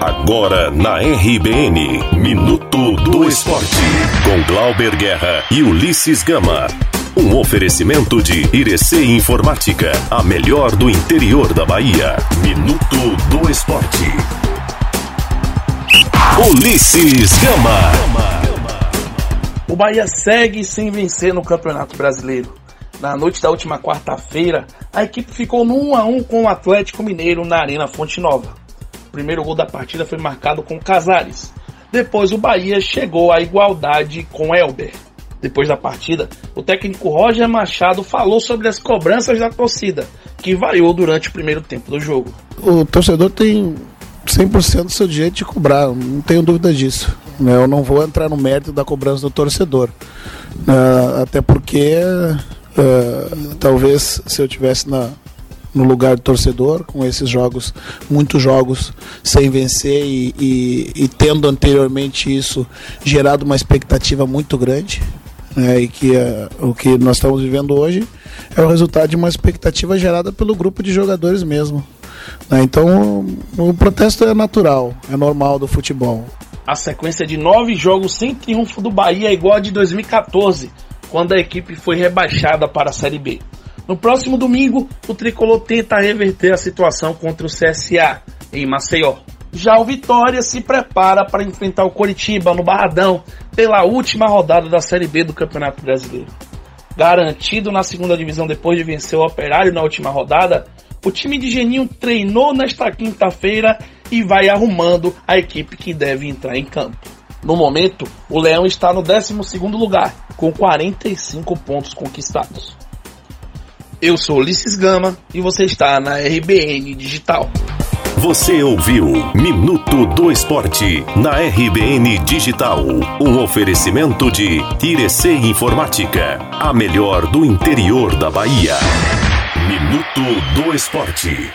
Agora na RBN, Minuto do Esporte, com Glauber Guerra e Ulisses Gama. Um oferecimento de Irecê Informática, a melhor do interior da Bahia. Minuto do Esporte. Ulisses Gama. O Bahia segue sem vencer no Campeonato Brasileiro. Na noite da última quarta-feira, a equipe ficou no 1 a 1 com o Atlético Mineiro na Arena Fonte Nova. Primeiro gol da partida foi marcado com Casares. Depois o Bahia chegou à igualdade com Elber. Depois da partida, o técnico Roger Machado falou sobre as cobranças da torcida, que variou durante o primeiro tempo do jogo. O torcedor tem 100% do seu direito de cobrar, não tenho dúvida disso. Né? Eu não vou entrar no mérito da cobrança do torcedor. Uh, até porque uh, talvez se eu tivesse na, no lugar do torcedor, com esses jogos, muitos jogos sem vencer e, e, e tendo anteriormente isso gerado uma expectativa muito grande, né, e que uh, o que nós estamos vivendo hoje é o resultado de uma expectativa gerada pelo grupo de jogadores mesmo. Né, então o, o protesto é natural, é normal do futebol. A sequência de nove jogos sem triunfo do Bahia é igual a de 2014, quando a equipe foi rebaixada para a Série B. No próximo domingo, o tricolor tenta reverter a situação contra o CSA, em Maceió. Já o Vitória se prepara para enfrentar o Coritiba no Barradão pela última rodada da Série B do Campeonato Brasileiro. Garantido na segunda divisão depois de vencer o Operário na última rodada, o time de Geninho treinou nesta quinta-feira e vai arrumando a equipe que deve entrar em campo. No momento, o Leão está no 12 lugar, com 45 pontos conquistados. Eu sou Ulisses Gama e você está na RBN Digital. Você ouviu Minuto do Esporte na RBN Digital. Um oferecimento de Irecê Informática, a melhor do interior da Bahia. Minuto do Esporte.